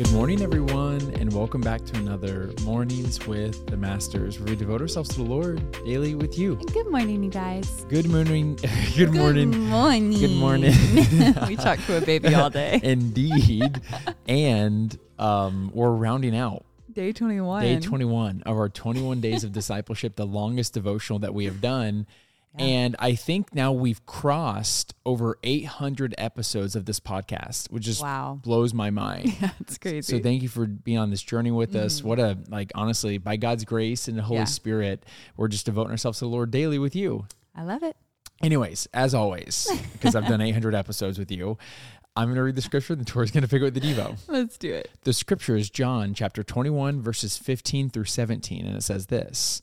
Good morning, everyone, and welcome back to another Mornings with the Masters, where we devote ourselves to the Lord daily with you. Good morning, you guys. Good morning. Good morning. Good morning. Good morning. we talk to a baby all day. Indeed. and um, we're rounding out Day 21. day 21 of our 21 days of discipleship, the longest devotional that we have done. And I think now we've crossed over 800 episodes of this podcast, which just Wow. blows my mind. Yeah, it's crazy. So thank you for being on this journey with us. Mm. What a like honestly, by God's grace and the Holy Yeah. Spirit, we're just devoting ourselves to the Lord daily with you. I love it. Anyways, as always, because I've done 800 episodes with you, I'm going to read the scripture and Tori's going to figure out the Devo. Let's do it. The scripture is John chapter 21, verses 15 through 17, and it says this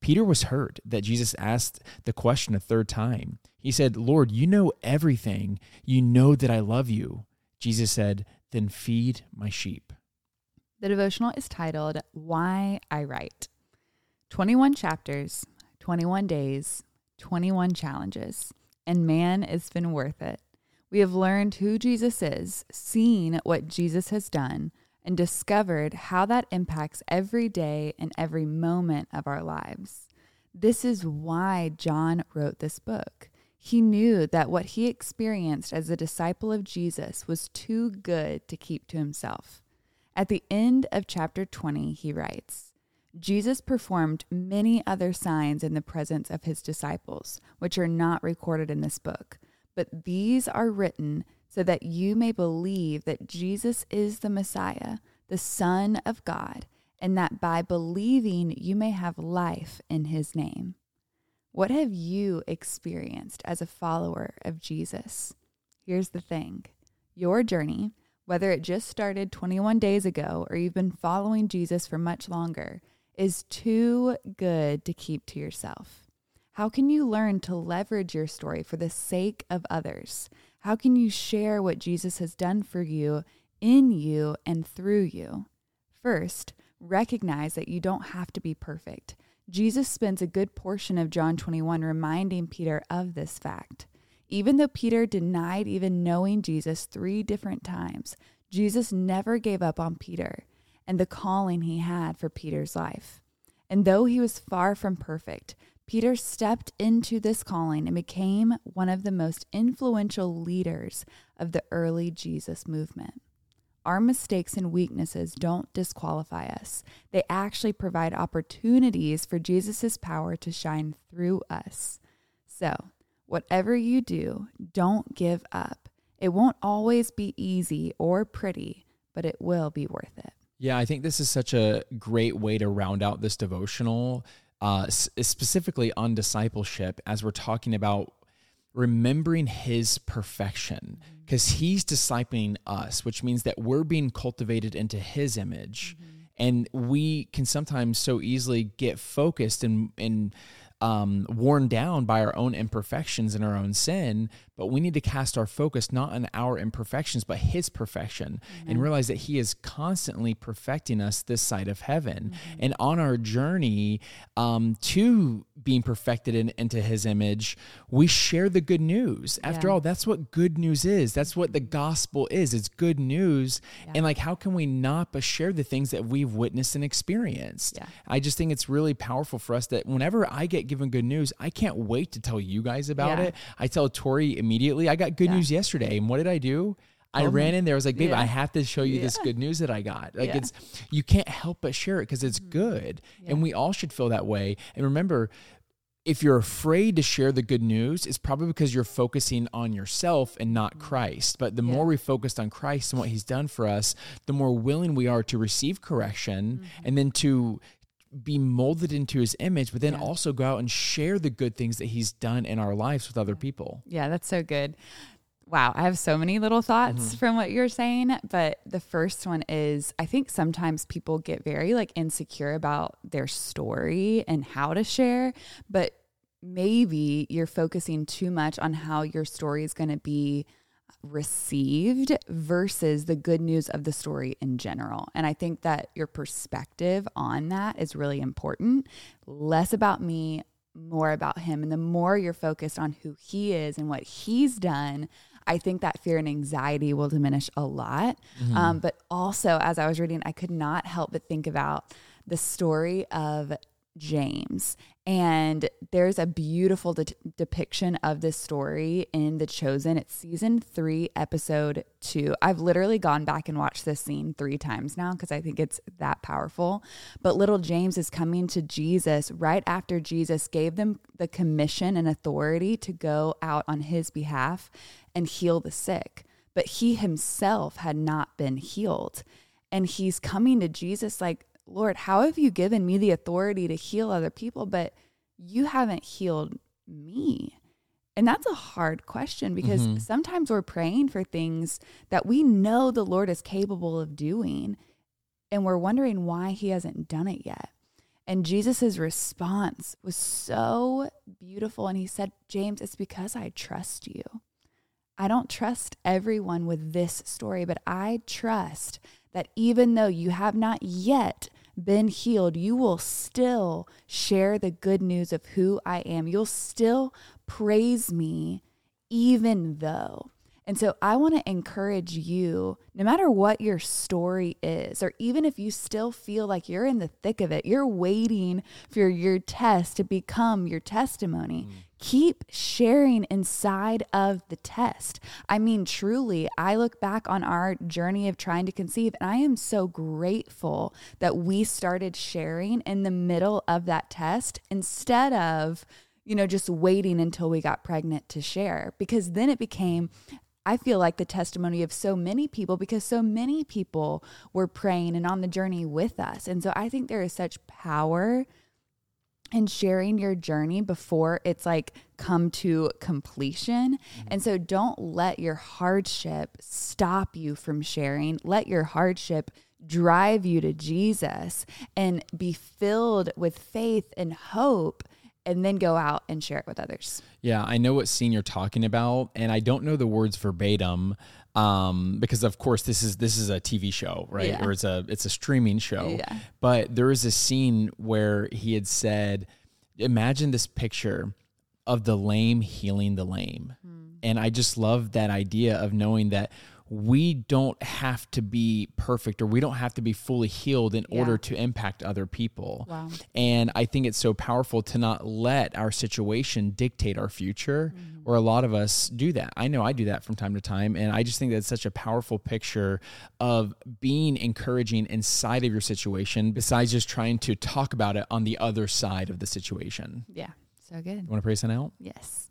Peter was hurt that Jesus asked the question a third time. He said, Lord, you know everything. You know that I love you. Jesus said, Then feed my sheep. The devotional is titled Why I Write. 21 chapters, 21 days, 21 challenges, and man, it's been worth it. We have learned who Jesus is, seen what Jesus has done, and discovered how that impacts every day and every moment of our lives. This is why John wrote this book. He knew that what he experienced as a disciple of Jesus was too good to keep to himself. At the end of chapter 20, he writes Jesus performed many other signs in the presence of his disciples, which are not recorded in this book, but these are written so that you may believe that Jesus is the Messiah, the Son of God, and that by believing you may have life in his name. What have you experienced as a follower of Jesus? Here's the thing your journey, whether it just started 21 days ago or you've been following Jesus for much longer, is too good to keep to yourself. How can you learn to leverage your story for the sake of others? How can you share what Jesus has done for you, in you, and through you? First, recognize that you don't have to be perfect. Jesus spends a good portion of John 21 reminding Peter of this fact. Even though Peter denied even knowing Jesus three different times, Jesus never gave up on Peter and the calling he had for Peter's life. And though he was far from perfect, Peter stepped into this calling and became one of the most influential leaders of the early Jesus movement. Our mistakes and weaknesses don't disqualify us. They actually provide opportunities for Jesus' power to shine through us. So, whatever you do, don't give up. It won't always be easy or pretty, but it will be worth it. Yeah, I think this is such a great way to round out this devotional, uh, s- specifically on discipleship, as we're talking about remembering his perfection, because he's discipling us, which means that we're being cultivated into his image. And we can sometimes so easily get focused and, and um, worn down by our own imperfections and our own sin, but we need to cast our focus not on our imperfections, but His perfection, and realize that He is constantly perfecting us this side of heaven. And on our journey um, to being perfected in, into His image, we share the good news. After Yeah. all, that's what good news is. That's what the gospel is. It's good news. And like, how can we not but share the things that we've witnessed and experienced? Yeah. I just think it's really powerful for us that whenever I get given good news, I can't wait to tell you guys about Yeah. it. I tell Tori immediately, I got good Yeah. news yesterday. And what did I do? I Told ran in there. I was like, babe, Yeah. I have to show you this good news that I got. Like Yeah. it's you can't help but share it because it's Mm-hmm. good. And we all should feel that way. And remember, if you're afraid to share the good news, it's probably because you're focusing on yourself and not Christ. But the Mm-hmm. Yeah. more we focused on Christ and what he's done for us, the more willing we are to receive correction Mm-hmm. and then to be molded into his image, but then Yeah. also go out and share the good things that he's done in our lives with other people. Yeah, that's so good. Wow, I have so many little thoughts mm-hmm. from what you're saying, but the first one is I think sometimes people get very like insecure about their story and how to share, but maybe you're focusing too much on how your story is going to be received versus the good news of the story in general. And I think that your perspective on that is really important. Less about me, more about him. And the more you're focused on who he is and what he's done, I think that fear and anxiety will diminish a lot. Mm-hmm. Um, but also, as I was reading, I could not help but think about the story of James. And there's a beautiful de- depiction of this story in The Chosen. It's season three, episode two. I've literally gone back and watched this scene three times now because I think it's that powerful. But little James is coming to Jesus right after Jesus gave them the commission and authority to go out on his behalf and heal the sick. But he himself had not been healed. And he's coming to Jesus like, Lord, how have you given me the authority to heal other people, but you haven't healed me? And that's a hard question because mm-hmm. sometimes we're praying for things that we know the Lord is capable of doing, and we're wondering why he hasn't done it yet. And Jesus' response was so beautiful. And he said, James, it's because I trust you. I don't trust everyone with this story, but I trust that even though you have not yet been healed, you will still share the good news of who I am. You'll still praise me, even though. And so I want to encourage you, no matter what your story is, or even if you still feel like you're in the thick of it, you're waiting for your test to become your testimony. Mm. Keep sharing inside of the test. I mean, truly, I look back on our journey of trying to conceive, and I am so grateful that we started sharing in the middle of that test instead of you know, just waiting until we got pregnant to share because then it became I feel like the testimony of so many people because so many people were praying and on the journey with us. And so I think there is such power in sharing your journey before it's like come to completion. Mm-hmm. And so don't let your hardship stop you from sharing. Let your hardship drive you to Jesus and be filled with faith and hope and then go out and share it with others. Yeah, I know what scene you're talking about, and I don't know the words verbatim um, because of course this is this is a TV show, right? Yeah. Or it's a it's a streaming show. Yeah. But there is a scene where he had said, "Imagine this picture of the lame healing the lame," hmm. and I just love that idea of knowing that we don't have to be perfect or we don't have to be fully healed in yeah. order to impact other people. Wow. And I think it's so powerful to not let our situation dictate our future, mm-hmm. or a lot of us do that. I know I do that from time to time. And I just think that's such a powerful picture of being encouraging inside of your situation, besides just trying to talk about it on the other side of the situation. Yeah. So good. You want to pray something out? Yes.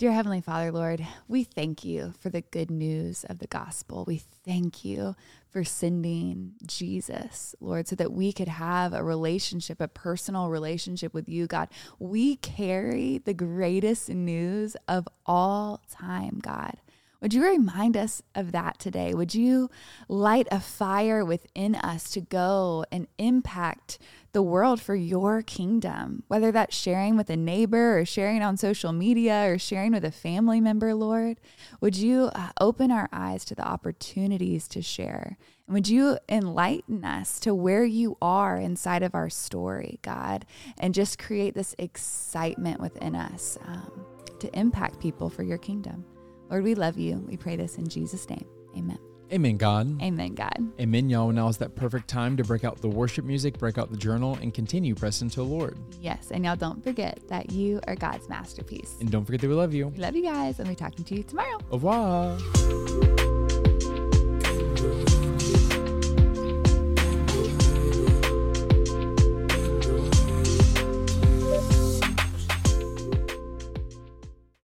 Dear Heavenly Father, Lord, we thank you for the good news of the gospel. We thank you for sending Jesus, Lord, so that we could have a relationship, a personal relationship with you, God. We carry the greatest news of all time, God. Would you remind us of that today? Would you light a fire within us to go and impact the world for your kingdom, whether that's sharing with a neighbor or sharing on social media or sharing with a family member, Lord. Would you uh, open our eyes to the opportunities to share? And would you enlighten us to where you are inside of our story, God, and just create this excitement within us um, to impact people for your kingdom? Lord, we love you. We pray this in Jesus' name. Amen. Amen, God. Amen, God. Amen, y'all. Now is that perfect time to break out the worship music, break out the journal, and continue pressing to the Lord. Yes. And y'all don't forget that you are God's masterpiece. And don't forget that we love you. We love you guys, and we're talking to you tomorrow. Au revoir.